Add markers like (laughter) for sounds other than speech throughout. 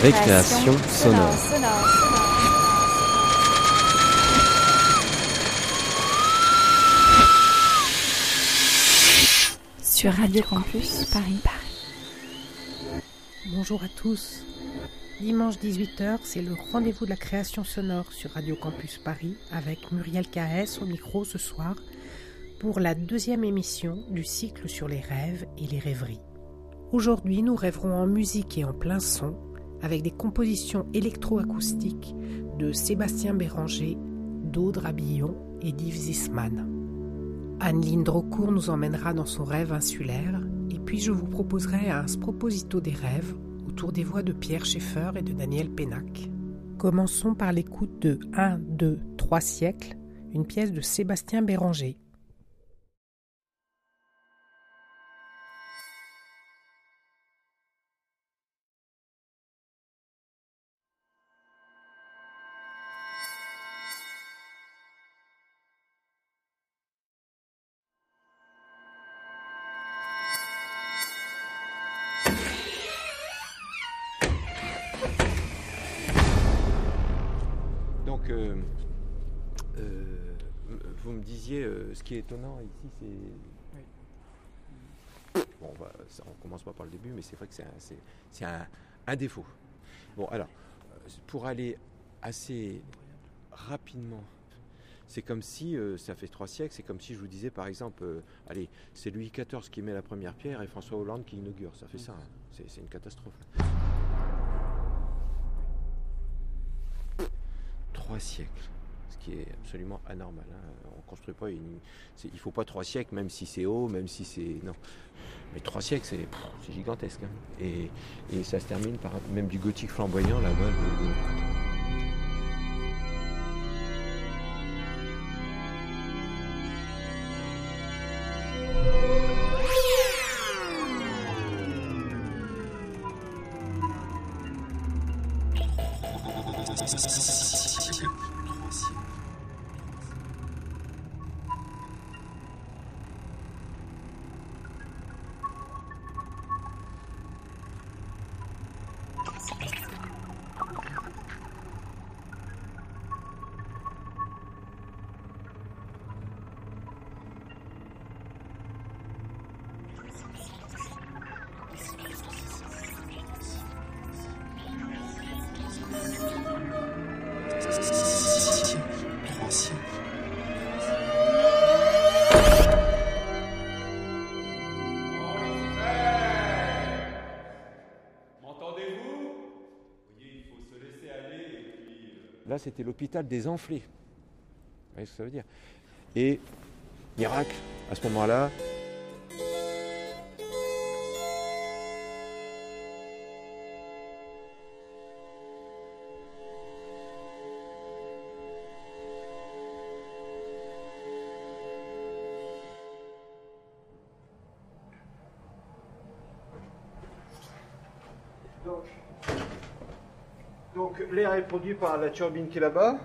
Récréation sonore. Sur Radio Campus Paris. Bonjour à tous. Dimanche 18h, c'est le rendez-vous de la création sonore sur Radio Campus Paris avec Muriel KS au micro ce soir pour la deuxième émission du cycle sur les rêves et les rêveries. Aujourd'hui, nous rêverons en musique et en plein son avec des compositions électroacoustiques de Sébastien Béranger, d'Aude Rabillon et d'Yves Zisman. Anne Drocourt nous emmènera dans son rêve insulaire et puis je vous proposerai un sproposito des rêves autour des voix de Pierre Schaeffer et de Daniel Pénac. Commençons par l'écoute de 1, 2, 3 siècles, une pièce de Sébastien Béranger. Ce qui est étonnant ici, c'est. Bon, on, va, commence pas par le début, mais c'est vrai que c'est un, défaut. Bon, alors, pour aller assez rapidement, c'est comme si, euh, ça fait trois siècles, c'est comme si je vous disais par exemple, euh, allez, c'est Louis XIV qui met la première pierre et François Hollande qui inaugure. Ça fait ça, hein. c'est une catastrophe. Trois siècles qui est absolument anormal. Hein. On construit pas une. Il faut pas trois siècles, même si c'est haut, même si c'est. Non. Mais trois siècles, c'est gigantesque. Hein. Et, ça se termine par même du gothique flamboyant là-bas Là, c'était l'hôpital des enflés. Vous voyez ce que ça veut dire? Et, miracle, à ce moment-là, est produit par la turbine qui est là-bas.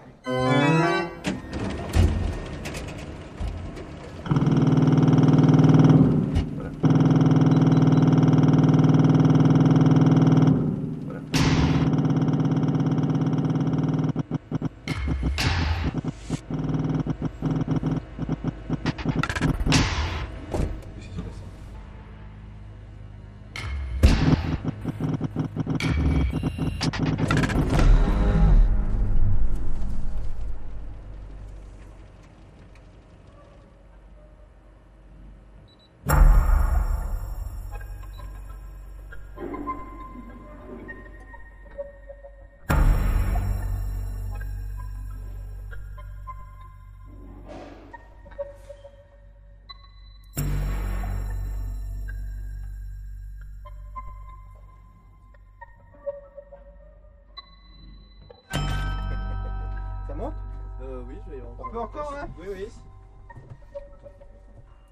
Encore, hein Oui, oui.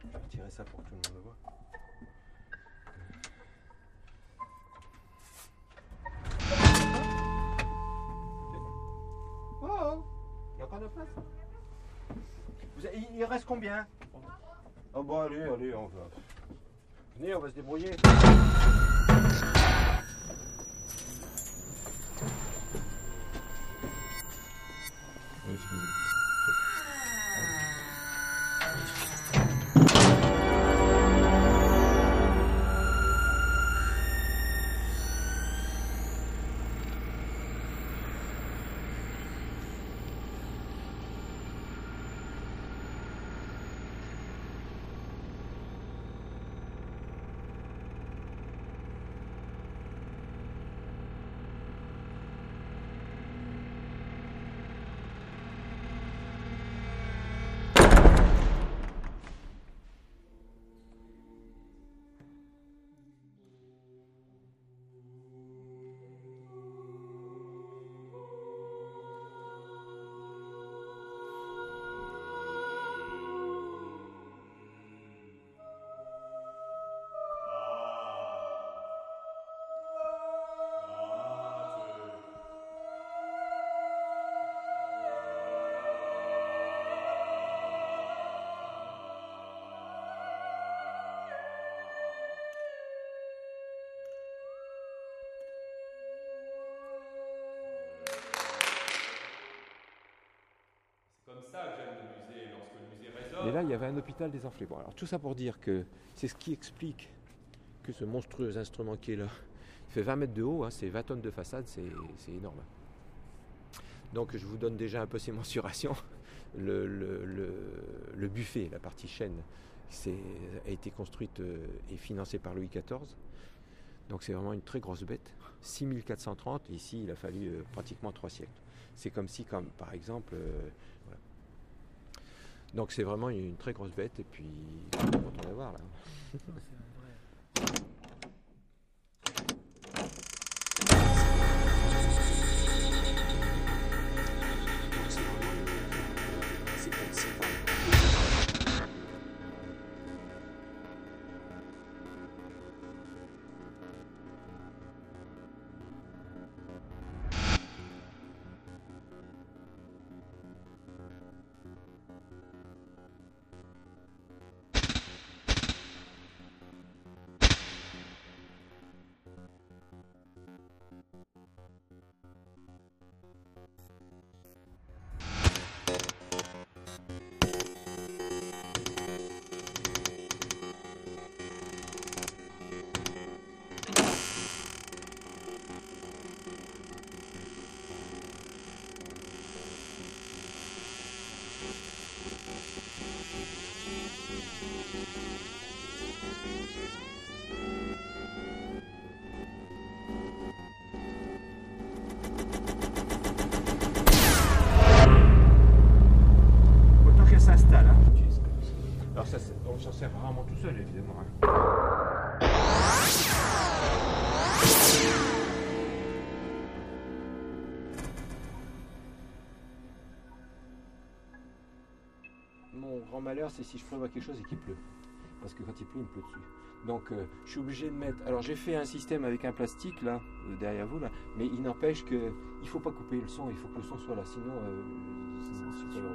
Je vais retirer ça pour que tout le monde le voit. Oh, il y a encore de place. il, reste combien? Oh bon, allez, allez, on va. Venez, on va se débrouiller. Il y avait un hôpital désenflé. Bon, alors tout ça pour dire que c'est ce qui explique que ce monstrueux instrument qui est là il (laughs) fait 20 mètres de haut, hein, c'est 20 tonnes de façade, c'est énorme. Donc je vous donne déjà un peu ces (laughs) mensurations. Le, le- le- le buffet, la partie chaîne, a été construite euh, et financée par Louis XIV. Donc c'est vraiment une très grosse bête. 6430, ici il a fallu euh, pratiquement trois siècles. C'est comme si, comme par exemple, euh. Donc c'est vraiment une, très grosse bête et puis on va voir là. (laughs) malheur, c'est si je prévois quelque chose et qu'il pleut. Parce que quand il pleut, il me pleut dessus. Donc euh, je suis obligé de mettre. Alors j'ai fait un système avec un plastique là, euh, derrière vous là, mais il n'empêche que il faut pas couper le son, il faut que le son soit là, sinon euh, c'est pas.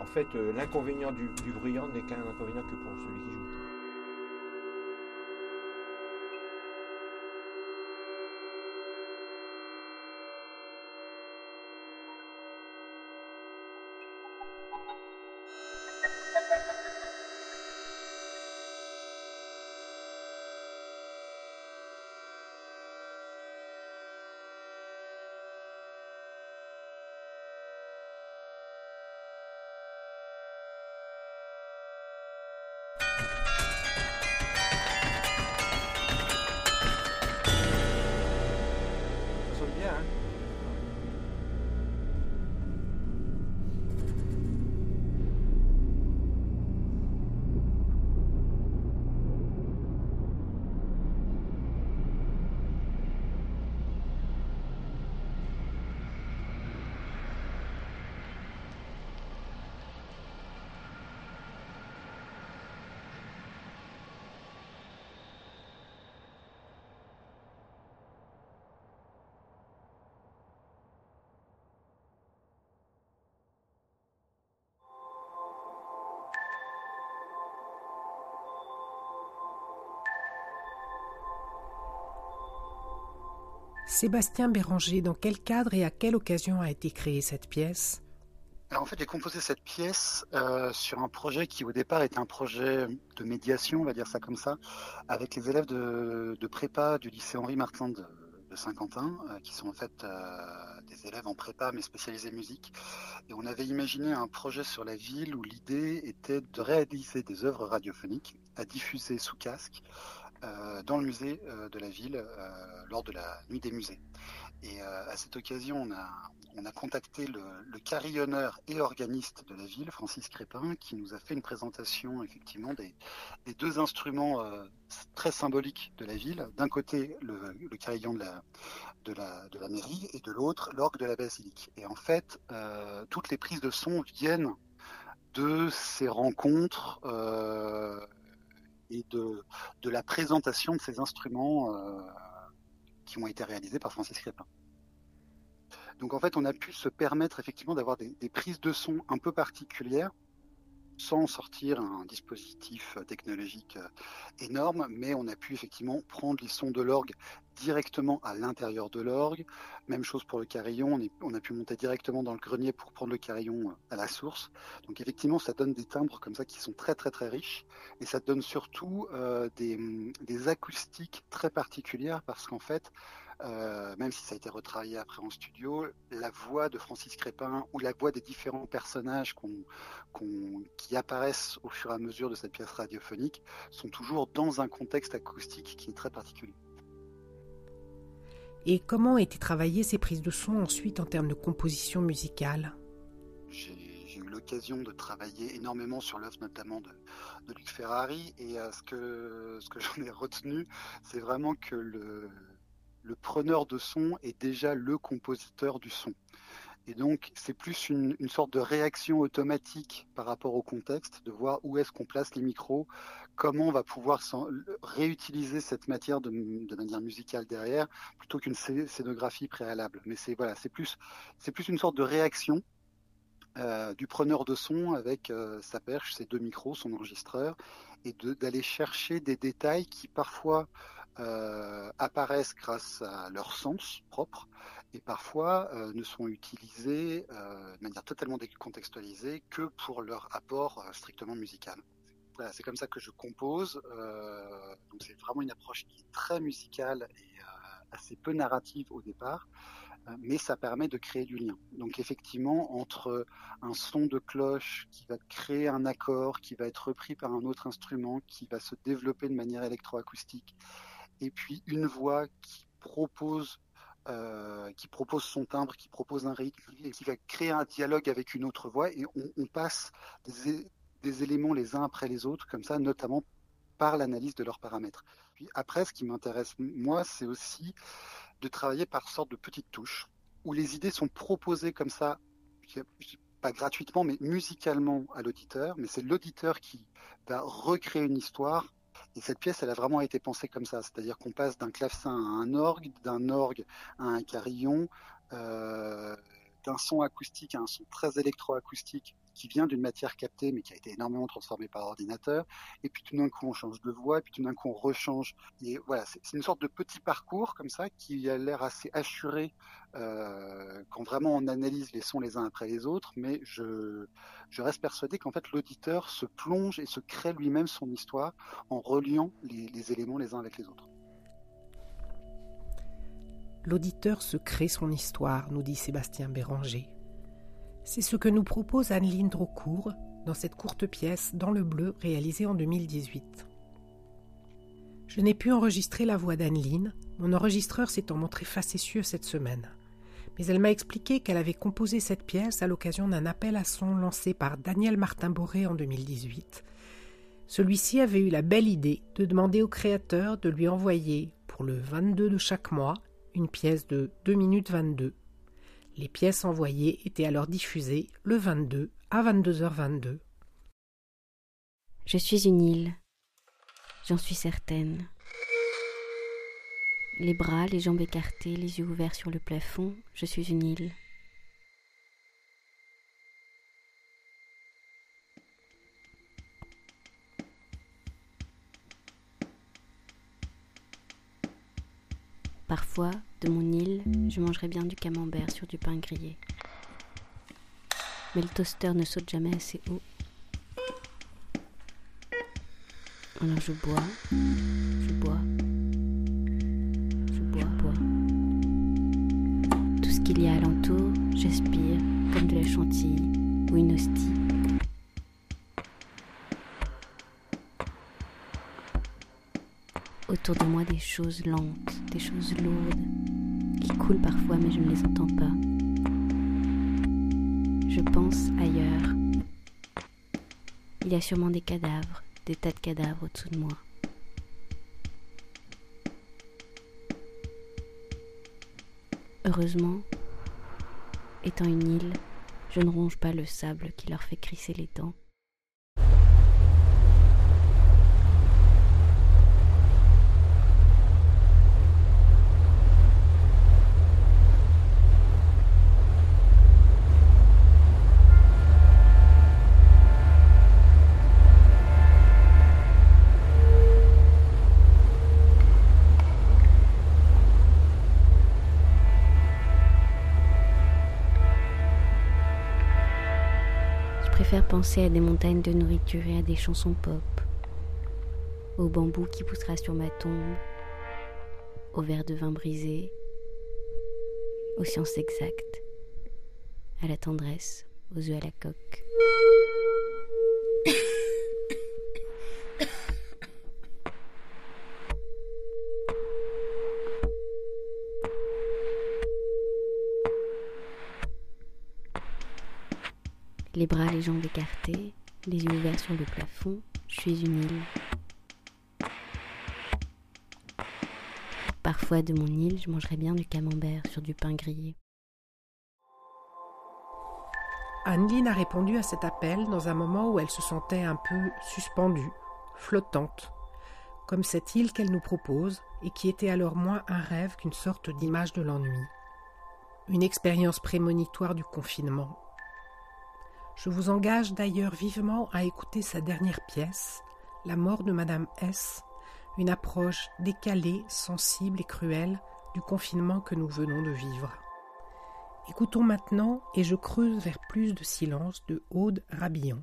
En fait, l'inconvénient du, du bruyant n'est qu'un inconvénient que pour celui qui joue. Sébastien Béranger, dans quel cadre et à quelle occasion a été créée cette pièce? Alors en fait, j'ai composé cette pièce euh, sur un projet qui au départ était un projet de médiation, on va dire ça comme ça, avec les élèves de, prépa du lycée Henri Martin de, Saint-Quentin, euh, qui sont en fait euh, des élèves en prépa mais spécialisés musique. Et on avait imaginé un projet sur la ville où l'idée était de réaliser des œuvres radiophoniques à diffuser sous casque dans le musée euh, de la ville euh, lors de la nuit des musées. Et euh, à cette occasion, on a, on a contacté le, carillonneur et organiste de la ville, Francis Crépin, qui nous a fait une présentation effectivement des, deux instruments euh, très symboliques de la ville. D'un côté, le, carillon de la, mairie et de l'autre, l'orgue de la basilique. Et en fait, euh, toutes les prises de son viennent de ces rencontres euh, et de, la présentation de ces instruments euh, qui ont été réalisés par Francis Crépin. Donc en fait, on a pu se permettre effectivement d'avoir des prises de son un peu particulières sans sortir un dispositif technologique énorme, mais on a pu effectivement prendre les sons de l'orgue directement à l'intérieur de l'orgue. Même chose pour le carillon, on, a pu monter directement dans le grenier pour prendre le carillon à la source. Donc effectivement, ça donne des timbres comme ça qui sont très très très riches, et ça donne surtout des, des acoustiques très particulières parce qu'en fait, euh, même si ça a été retravaillé après en studio, la voix de Francis Crépin ou la voix des différents personnages qui apparaissent au fur et à mesure de cette pièce radiophonique sont toujours dans un contexte acoustique qui est très particulier. Et comment été travaillées ces prises de son ensuite en termes de composition musicale? J'ai eu l'occasion de travailler énormément sur l'œuvre notamment de, Luc Ferrari et euh, ce que, ce que j'en ai retenu, c'est vraiment que le, le preneur de son est déjà le compositeur du son. Et donc, c'est plus une, sorte de réaction automatique par rapport au contexte, de voir où est-ce qu'on place les micros, comment on va pouvoir réutiliser cette matière de, manière musicale derrière, plutôt qu'une scénographie préalable. Mais c'est voilà, c'est plus, c'est plus une sorte de réaction euh, du preneur de son avec euh, sa perche, ses deux micros, son enregistreur, et d'aller chercher des détails qui parfois euh, apparaissent grâce à leur sens propre et parfois euh, ne sont utilisés euh, de manière totalement décontextualisée que pour leur apport strictement musical. Voilà, c'est comme ça que je compose. donc c'est vraiment une approche qui est très musicale et assez peu narrative au départ, mais ça permet de créer du lien. Donc effectivement, entre un son de cloche qui va créer un accord, qui va être repris par un autre instrument, qui va se développer de manière électroacoustique, et puis une voix qui propose euh, qui propose son timbre, qui propose un rythme, et qui va créer un dialogue avec une autre voix, et on, passe des, éléments les uns après les autres, comme ça, notamment par l'analyse de leurs paramètres. Puis après, ce qui m'intéresse, moi, c'est aussi de travailler par sorte de petites touches, où les idées sont proposées comme ça, pas gratuitement, mais musicalement à l'auditeur, mais c'est l'auditeur qui va recréer une histoire et cette pièce, elle a vraiment été pensée comme ça, c'est-à-dire qu'on passe d'un clavecin à un orgue, d'un orgue à un carillon, euh, d'un son acoustique à un son très électroacoustique qui vient d'une matière captée mais qui a été énormément transformée par ordinateur. Et puis tout d'un coup on change de voix, et puis tout d'un coup on rechange. Et voilà, c'est une sorte de petit parcours comme ça qui a l'air assez assuré euh, quand vraiment on analyse les sons les uns après les autres. Mais je, reste persuadé qu'en fait l'auditeur se plonge et se crée lui-même son histoire en reliant les éléments les uns avec les autres. L'auditeur se crée son histoire, nous dit Sébastien Béranger. C'est ce que nous propose Anne-Lyne Drocourt dans cette courte pièce Dans le bleu réalisée en 2018. Je n'ai pu enregistrer la voix d'Anne-Lyne, mon enregistreur s'étant montré facétieux cette semaine. Mais elle m'a expliqué qu'elle avait composé cette pièce à l'occasion d'un appel à son lancé par Daniel Martin-Boré en 2018. Celui-ci avait eu la belle idée de demander au créateur de lui envoyer, pour le 22 de chaque mois, une pièce de 2 minutes 22. Les pièces envoyées étaient alors diffusées le 22 à 22h22. Je suis une île, j'en suis certaine. Les bras, les jambes écartées, les yeux ouverts sur le plafond, je suis une île. Parfois, de mon île, je mangerais bien du camembert sur du pain grillé. Mais le toaster ne saute jamais assez haut. Alors je bois, je bois, je bois, bois. Tout ce qu'il y a alentour, j'aspire comme de la chantilly ou une hostie. Autour de moi des choses lentes, des choses lourdes, qui coulent parfois mais je ne les entends pas. Je pense ailleurs. Il y a sûrement des cadavres, des tas de cadavres au-dessous de moi. Heureusement, étant une île, je ne ronge pas le sable qui leur fait crisser les dents. Penser à des montagnes de nourriture et à des chansons pop, au bambou qui poussera sur ma tombe, au verre de vin brisé, aux sciences exactes, à la tendresse, aux œufs à la coque. Les bras, les jambes écartés, les yeux ouverts sur le plafond, je suis une île. Parfois, de mon île, je mangerais bien du camembert sur du pain grillé. Anneline a répondu à cet appel dans un moment où elle se sentait un peu suspendue, flottante, comme cette île qu'elle nous propose et qui était alors moins un rêve qu'une sorte d'image de l'ennui. Une expérience prémonitoire du confinement. Je vous engage d'ailleurs vivement à écouter sa dernière pièce, La mort de Madame S, une approche décalée, sensible et cruelle du confinement que nous venons de vivre. Écoutons maintenant Et je creuse vers plus de silence de Aude Rabillon.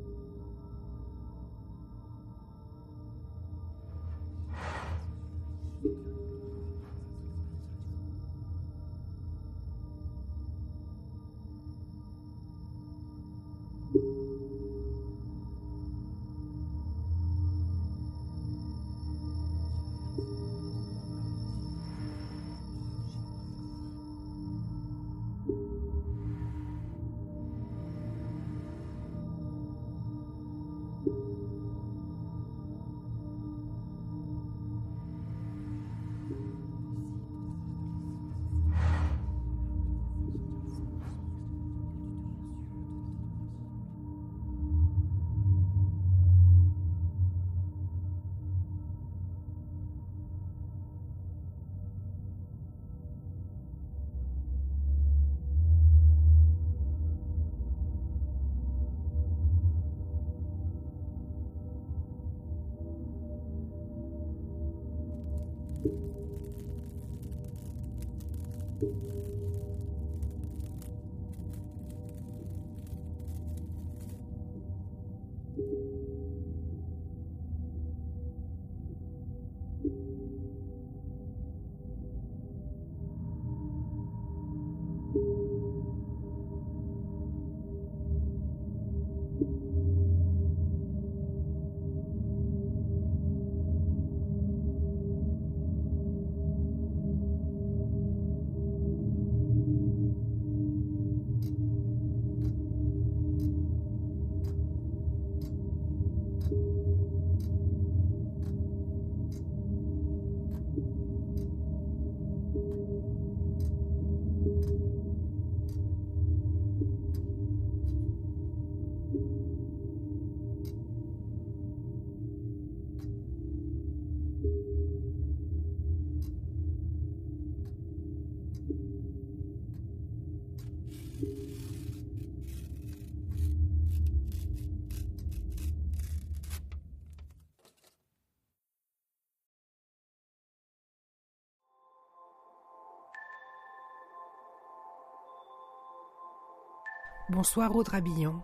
Bonsoir Audrey Billon.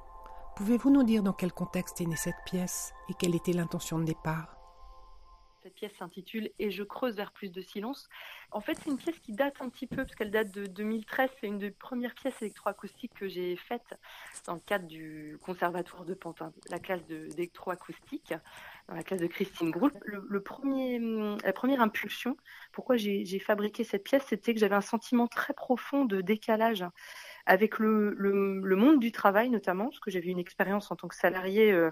Pouvez-vous nous dire dans quel contexte est née cette pièce et quelle était l'intention de départ? Cette pièce s'intitule Et je creuse vers plus de silence. En fait, c'est une pièce qui date un petit peu, parce qu'elle date de 2013. C'est une des premières pièces électroacoustiques que j'ai faites dans le cadre du Conservatoire de Pantin, la classe d'électroacoustique, dans la classe de Christine Groul. La première impulsion, pourquoi j'ai fabriqué cette pièce, c'était que j'avais un sentiment très profond de décalage avec le, le, monde du travail notamment, parce que j'avais une expérience en tant que salarié euh,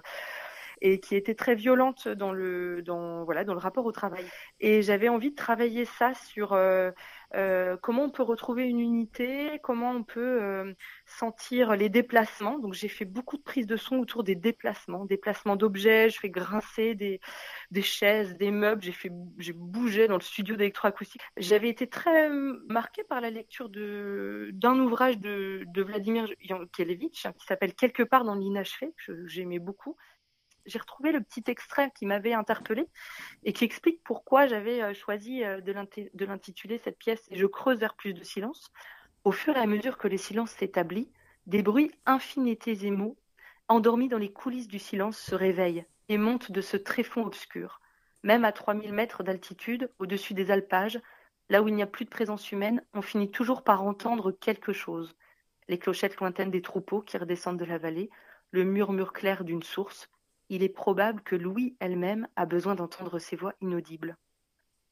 et qui était très violente dans le, dans, voilà, dans le rapport au travail. Et j'avais envie de travailler ça sur euh, euh, comment on peut retrouver une unité, comment on peut euh, sentir les déplacements. Donc j'ai fait beaucoup de prises de son autour des déplacements, déplacements d'objets, je fais grincer des, des chaises, des meubles, j'ai fait j'ai bougé dans le studio d'électroacoustique. J'avais été très marquée par la lecture de d'un ouvrage de, de Vladimir Yankelevitch qui s'appelle Quelque part dans l'inachevé, que j'aimais beaucoup j'ai retrouvé le petit extrait qui m'avait interpellé et qui explique pourquoi j'avais euh, choisi euh, de l'intituler cette pièce je creuse vers plus de silence. Au fur et à mesure que le silence s'établit, des bruits infinitésimaux, endormis dans les coulisses du silence, se réveillent et montent de ce tréfonds obscur. Même à 3000 mètres d'altitude, au-dessus des alpages, là où il n'y a plus de présence humaine, on finit toujours par entendre quelque chose. Les clochettes lointaines des troupeaux qui redescendent de la vallée, le murmure clair d'une source, il est probable que Louis elle-même a besoin d'entendre ces voix inaudibles.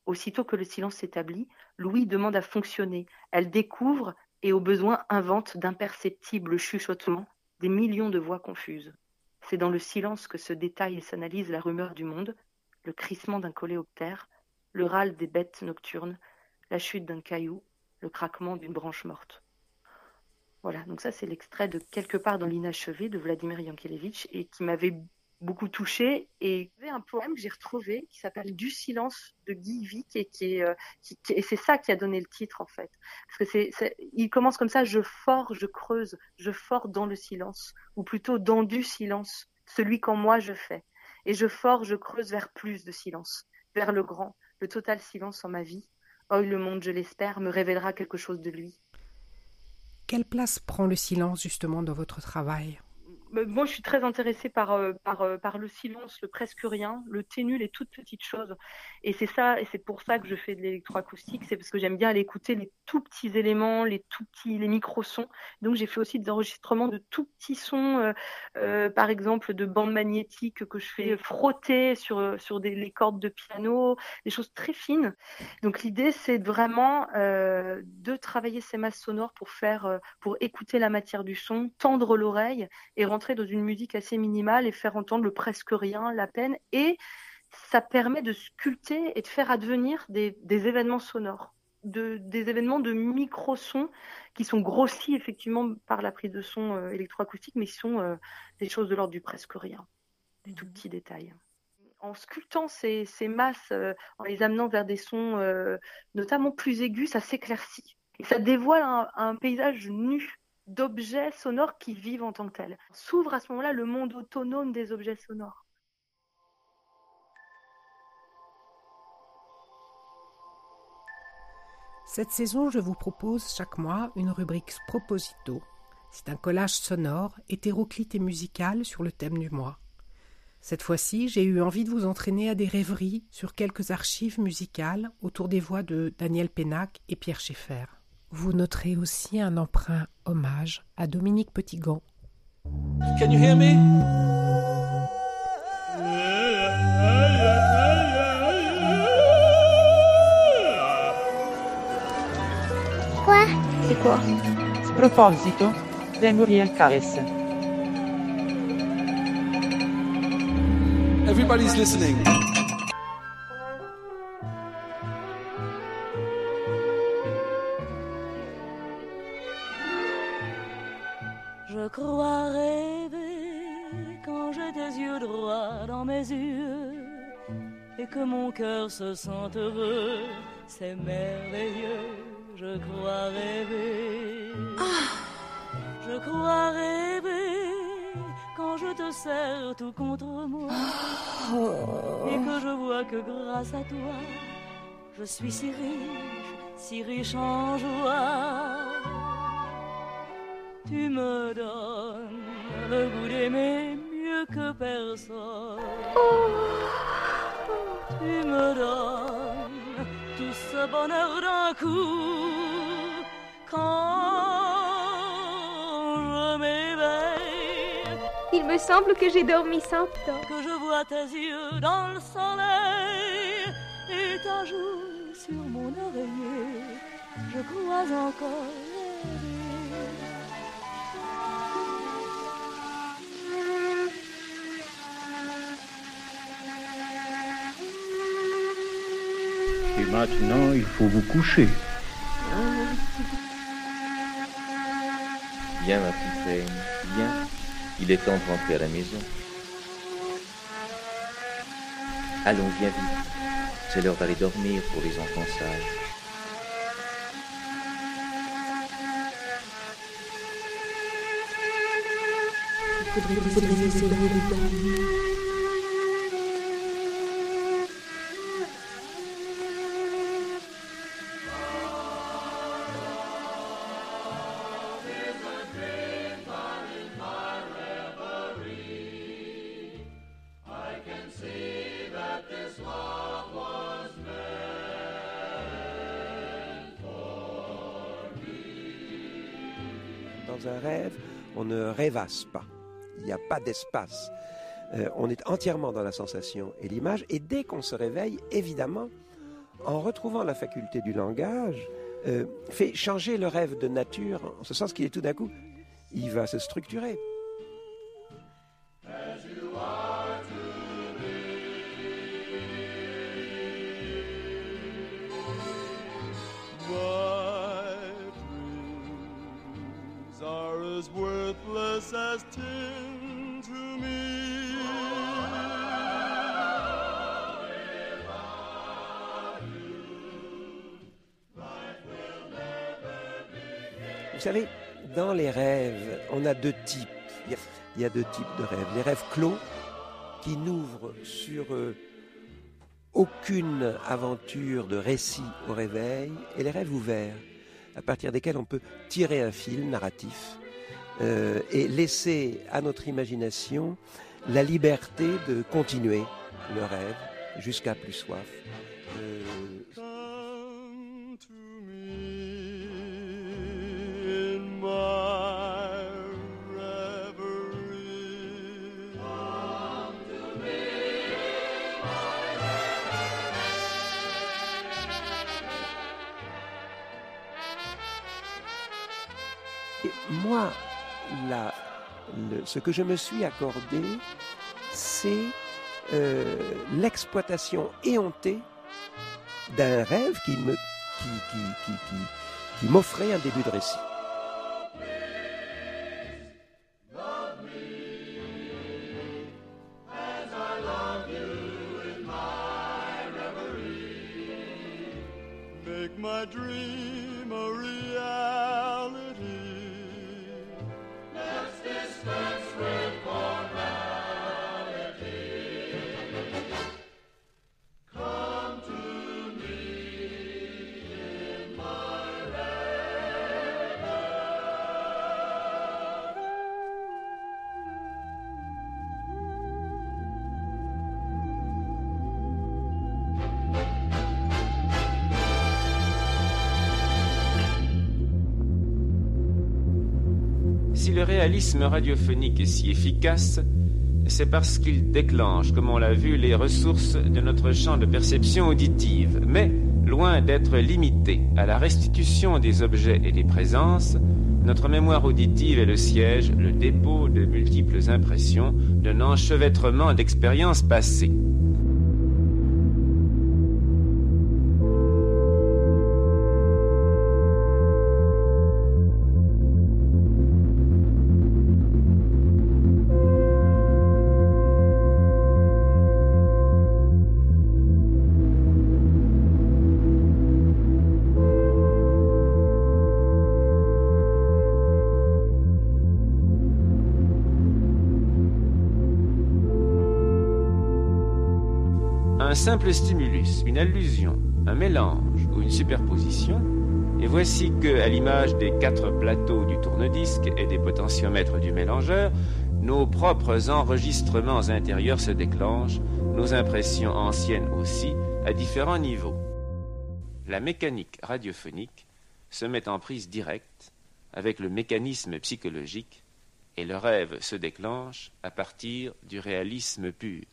Aussitôt que le silence s'établit, Louis demande à fonctionner. Elle découvre et au besoin invente d'imperceptibles chuchotements, des millions de voix confuses. C'est dans le silence que se détaille et s'analyse la rumeur du monde, le crissement d'un coléoptère, le râle des bêtes nocturnes, la chute d'un caillou, le craquement d'une branche morte. Voilà, donc ça c'est l'extrait de Quelque part dans l'inachevé de Vladimir Yankelevitch et qui m'avait beaucoup touché Et il y avait un poème que j'ai retrouvé qui s'appelle Du silence de Guy Vic et qui, euh, et c'est ça qui a donné le titre en fait. Parce que c'est, il commence comme ça, je forge, je creuse, je forge dans le silence, ou plutôt dans du silence, celui qu'en moi je fais. Et je forge, je creuse vers plus de silence, vers le grand, le total silence en ma vie. Oh, le monde, je l'espère, me révélera quelque chose de lui. Quelle place prend le silence justement dans votre travail? Moi, je suis très intéressée par, euh, par, euh, par le silence, le presque rien, le ténu, les toutes petites choses. Et c'est ça, et c'est pour ça que je fais de l'électroacoustique, c'est parce que j'aime bien aller écouter les tout petits éléments, les tout petits, les micro-sons. Donc, j'ai fait aussi des enregistrements de tout petits sons, euh, par exemple, de bandes magnétiques que je fais frotter sur, sur des, les cordes de piano, des choses très fines. Donc, l'idée, c'est vraiment de travailler ces masses sonores pour faire, pour écouter la matière du son, tendre l'oreille et rentrer dans une musique assez minimale et faire entendre le presque rien, la peine. Et ça permet de sculpter et de faire advenir des, événements sonores, de, des événements de micro-sons qui sont grossis effectivement par la prise de son euh, électroacoustique, mais qui sont euh, des choses de l'ordre du presque rien, des tout mhm. petits détails. En sculptant ces, masses, euh, en les amenant vers des sons notamment plus aigus, ça s'éclaircit. Et ça dévoile un paysage nu d'objets sonores qui vivent en tant que tels. S'ouvre à ce moment-là le monde autonome des objets sonores. Cette saison, je vous propose chaque mois une rubrique Proposito. C'est un collage sonore, hétéroclite et musical sur le thème du mois. Cette fois-ci, j'ai eu envie de vous entraîner à des rêveries sur quelques archives musicales autour des voix de Daniel Pénac et Pierre Schaeffer. Vous noterez aussi un emprunt hommage à Dominique Petitgant. Can you hear me? Quoi? C'est quoi? Proposito de Muriel Caresse. Everybody's listening. Se sent heureux, c'est merveilleux, je crois rêver. Je crois rêver quand je te serre tout contre moi. Et que je vois que grâce à toi, je suis si riche, si riche en joie. Tu me donnes le goût d'aimer mieux que personne. Tu me donnes tout ce bonheur d'un coup quand je m'éveille. Il me semble que j'ai dormi cent ans. Que je vois tes yeux dans le soleil et ta joue sur mon oreiller. Je crois encore maintenant, il faut vous coucher. Viens, ma petite reine, viens. Il est temps de rentrer à la maison. Allons, viens vite. C'est l'heure d'aller dormir pour les enfants sages. Il faudrait, il faudrait essayer de pas. Il n'y a pas d'espace. Euh, on est entièrement dans la sensation et l'image. Et dès qu'on se réveille, évidemment, en retrouvant la faculté du langage, euh, fait changer le rêve de nature, en ce sens qu'il est tout d'un coup, il va se structurer. Vous savez, dans les rêves, on a deux types. Il y a, il y a deux types de rêves. Les rêves clos, qui n'ouvrent sur euh, aucune aventure de récit au réveil, et les rêves ouverts, à partir desquels on peut tirer un fil narratif euh, et laisser à notre imagination la liberté de continuer le rêve jusqu'à plus soif. Euh, moi, ce que je me suis accordé, c'est euh, l'exploitation éhontée d'un rêve qui m'offrait un début de récit. Si le réalisme radiophonique est si efficace, c'est parce qu'il déclenche, comme on l'a vu, les ressources de notre champ de perception auditive. Mais, loin d'être limité à la restitution des objets et des présences, notre mémoire auditive est le siège, le dépôt de multiples impressions, d'un enchevêtrement d'expériences passées. Simple stimulus, une allusion, un mélange ou une superposition Et voici que, à l'image des quatre plateaux du tourne-disque et des potentiomètres du mélangeur, nos propres enregistrements intérieurs se déclenchent, nos impressions anciennes aussi, à différents niveaux. La mécanique radiophonique se met en prise directe avec le mécanisme psychologique et le rêve se déclenche à partir du réalisme pur.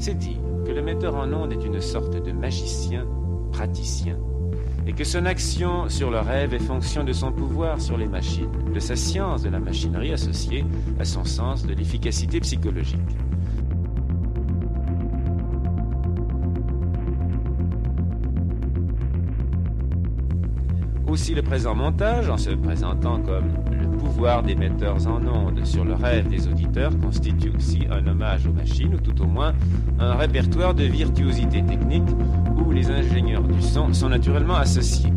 C'est dire que le metteur en onde est une sorte de magicien, praticien, et que son action sur le rêve est fonction de son pouvoir sur les machines, de sa science de la machinerie associée à son sens de l'efficacité psychologique. Aussi le présent montage, en se présentant comme le pouvoir des metteurs en ondes sur le rêve des auditeurs, constitue aussi un hommage aux machines, ou tout au moins un répertoire de virtuosité technique où les ingénieurs du son sont naturellement associés.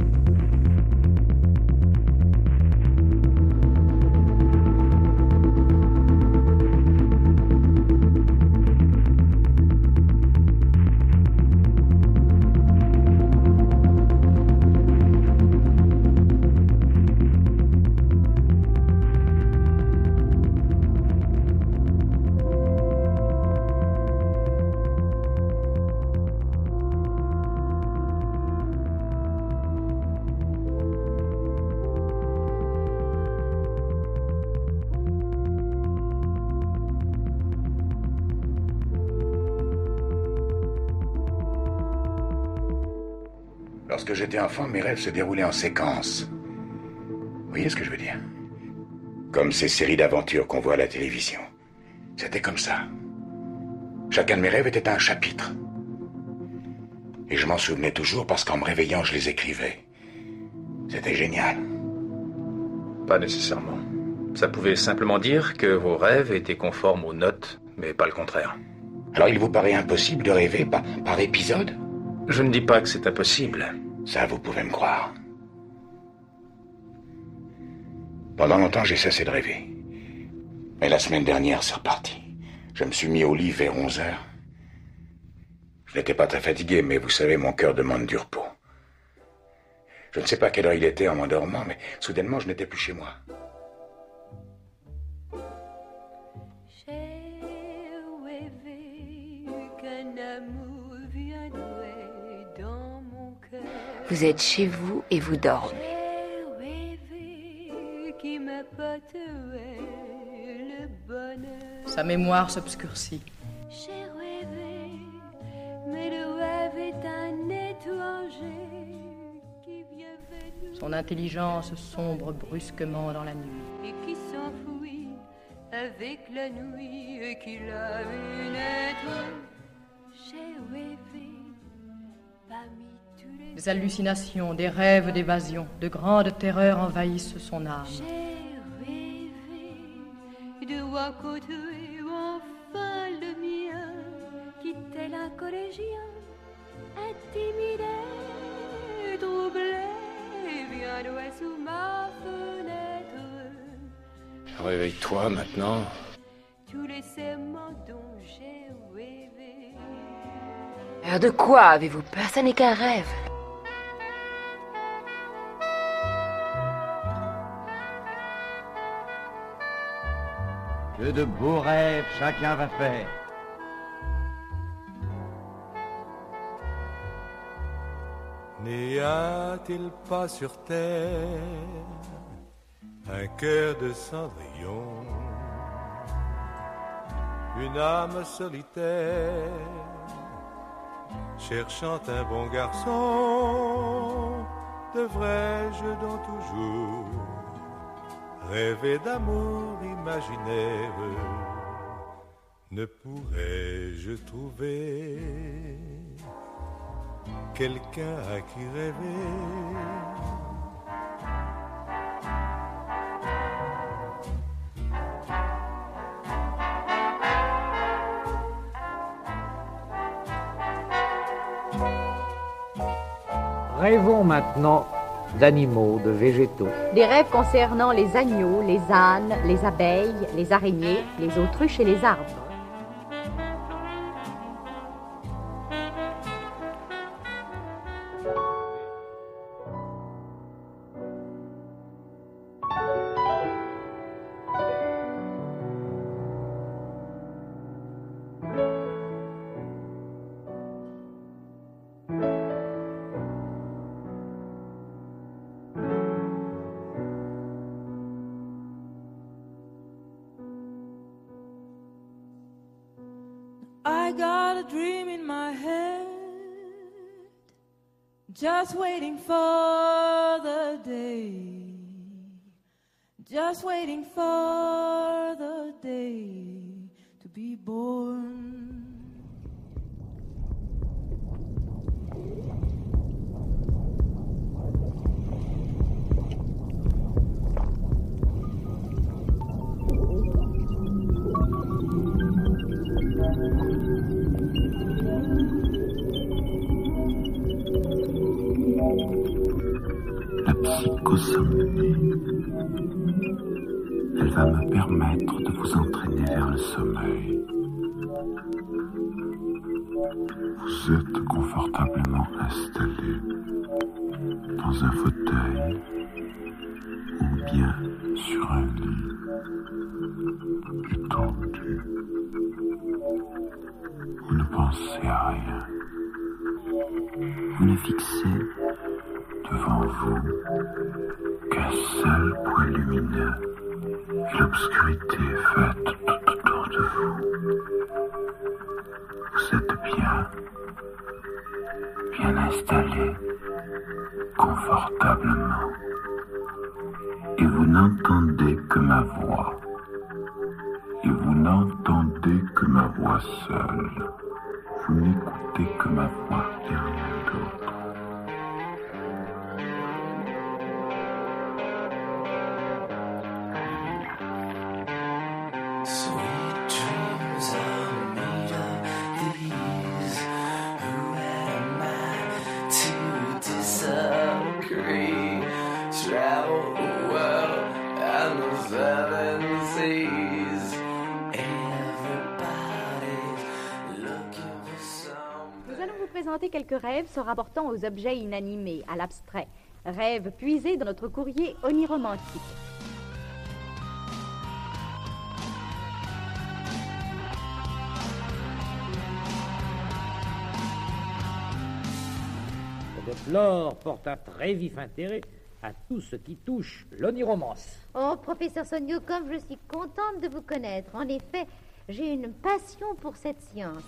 Enfant, mes rêves se déroulaient en séquence. Vous voyez ce que je veux dire? Comme ces séries d'aventures qu'on voit à la télévision. C'était comme ça. Chacun de mes rêves était un chapitre. Et je m'en souvenais toujours parce qu'en me réveillant, je les écrivais. C'était génial. Pas nécessairement. Ça pouvait simplement dire que vos rêves étaient conformes aux notes, mais pas le contraire. Alors il vous paraît impossible de rêver par, par épisode? Je ne dis pas que c'est impossible. Ça, vous pouvez me croire. Pendant longtemps, j'ai cessé de rêver. Mais la semaine dernière, c'est reparti. Je me suis mis au lit vers 11 heures. Je n'étais pas très fatigué, mais vous savez, mon cœur demande du repos. Je ne sais pas quelle heure il était en m'endormant, mais soudainement, je n'étais plus chez moi. Vous êtes chez vous et vous dormez. Sa mémoire s'obscurcit. J'ai rêvé, mais le rêve est un étranger qui vient venir Son intelligence sombre brusquement dans la nuit. et qui s'enfuit avec la nuit et qui l'a vu naître. Des hallucinations, des rêves d'évasion, de grandes terreurs envahissent son âme. J'ai rêvé de voir côtoyer enfin le mien, qui tel un collégien, intimidé, troublé, vient jouer sous ma fenêtre. Réveille-toi maintenant. Tous les serments dont j'ai rêvé. Alors de quoi avez-vous peur? Ça n'est qu'un rêve. De beaux rêves chacun va faire. N'y a-t-il pas sur terre un cœur de cendrillon, une âme solitaire, cherchant un bon garçon, devrais-je donc toujours rêver d'amour imaginaire Ne pourrais-je trouver quelqu'un à qui rêver? Rêvons maintenant d'animaux, de végétaux. Des rêves concernant les agneaux, les ânes, les abeilles, les araignées, les autruches et les arbres. Just waiting for the day, just waiting for the day to be born. La psychosomnie, elle va me permettre de vous entraîner vers le sommeil. Vous êtes confortablement installé dans un fauteuil ou bien sur un lit étendu. Vous ne pensez à rien. Vous ne fixez devant vous l'obscurité présenter quelques rêves se rapportant aux objets inanimés, à l'abstrait. Rêves puisés dans notre courrier oniromantique. Le Flore porte un très vif intérêt à tout ce qui touche l'oniromance. Oh, professeur Sonio, comme je suis contente de vous connaître. En effet, j'ai une passion pour cette science.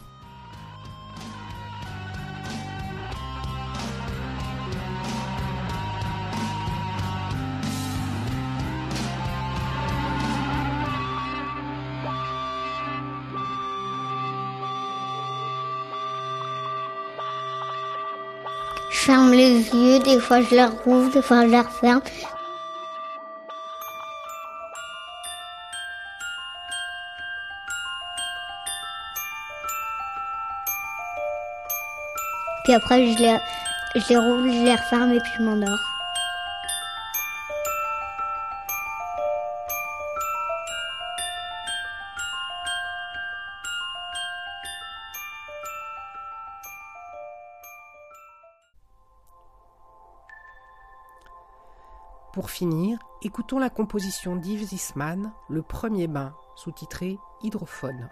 Ferme les yeux, des fois je les rouvre, des fois je les referme. Puis après je les, je les rouvre, je les referme et puis je m'endors. Finir, écoutons la composition d'Yves Zisman, Le premier bain, sous-titré Hydrophone,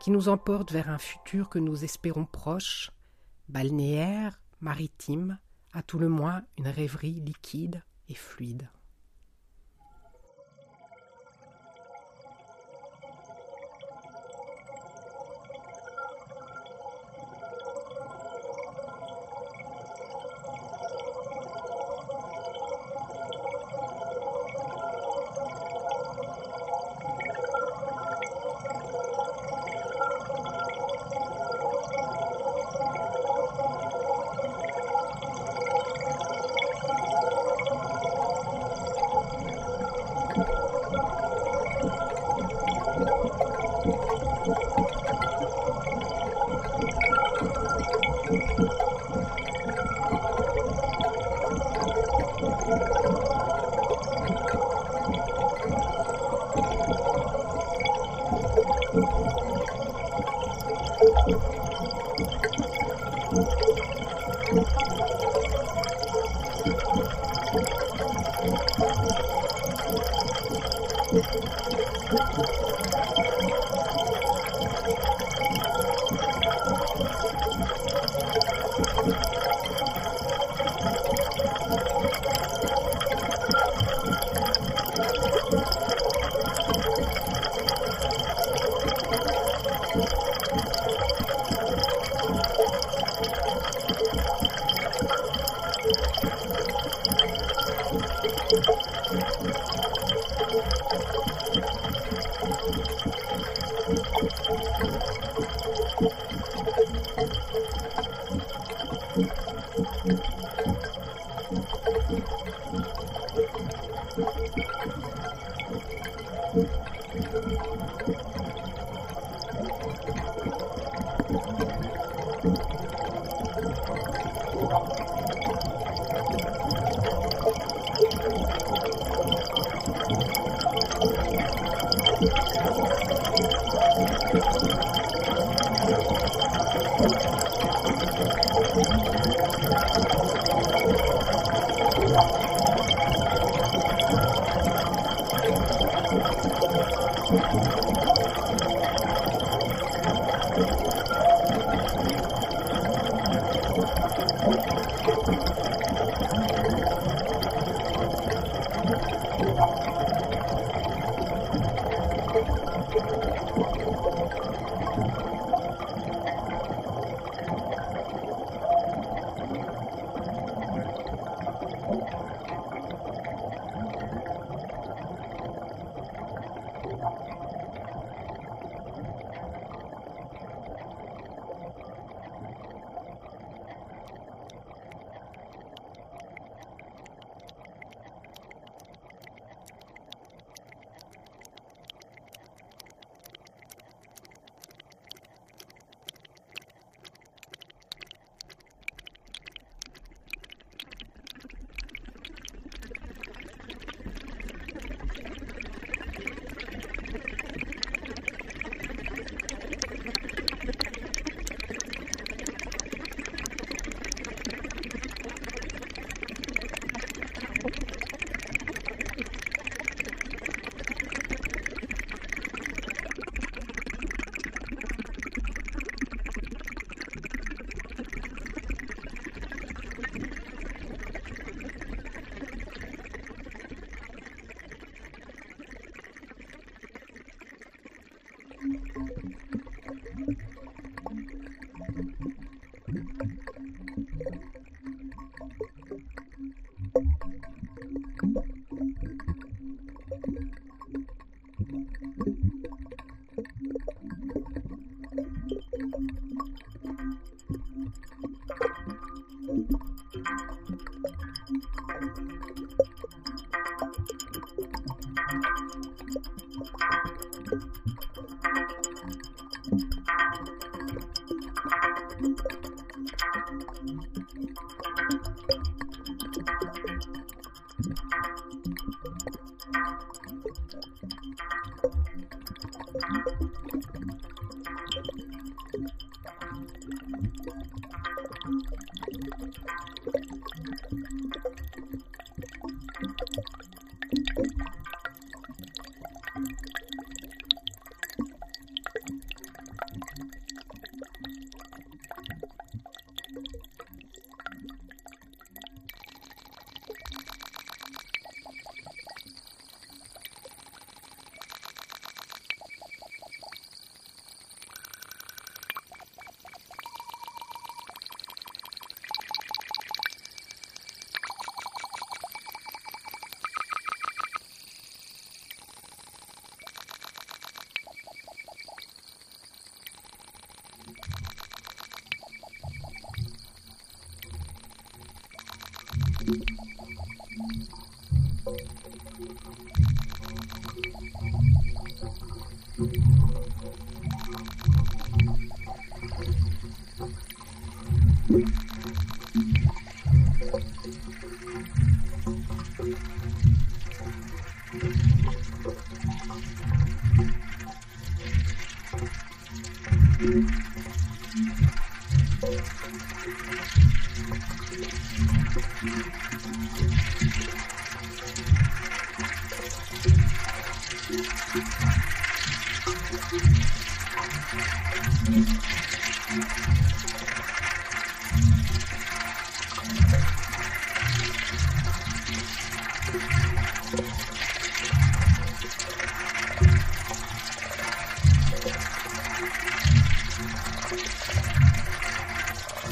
qui nous emporte vers un futur que nous espérons proche, balnéaire, maritime, à tout le moins une rêverie liquide et fluide.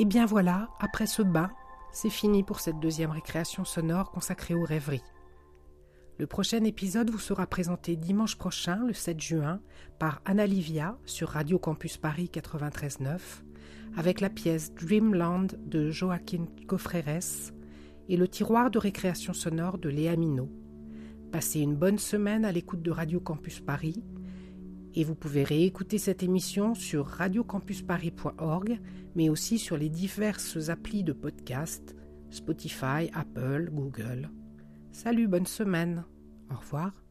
Et bien voilà, après ce bain, c'est fini pour cette deuxième récréation sonore consacrée aux rêveries. Le prochain épisode vous sera présenté dimanche prochain, le 7 juin, par Anna Livia sur Radio Campus Paris 93.9, avec la pièce Dreamland de Joaquin Cofreres et le tiroir de récréation sonore de Léa Minot. Passez une bonne semaine à l'écoute de Radio Campus Paris et vous pouvez réécouter cette émission sur radiocampusparis.org mais aussi sur les diverses applis de podcast Spotify, Apple, Google. Salut, bonne semaine. Au revoir.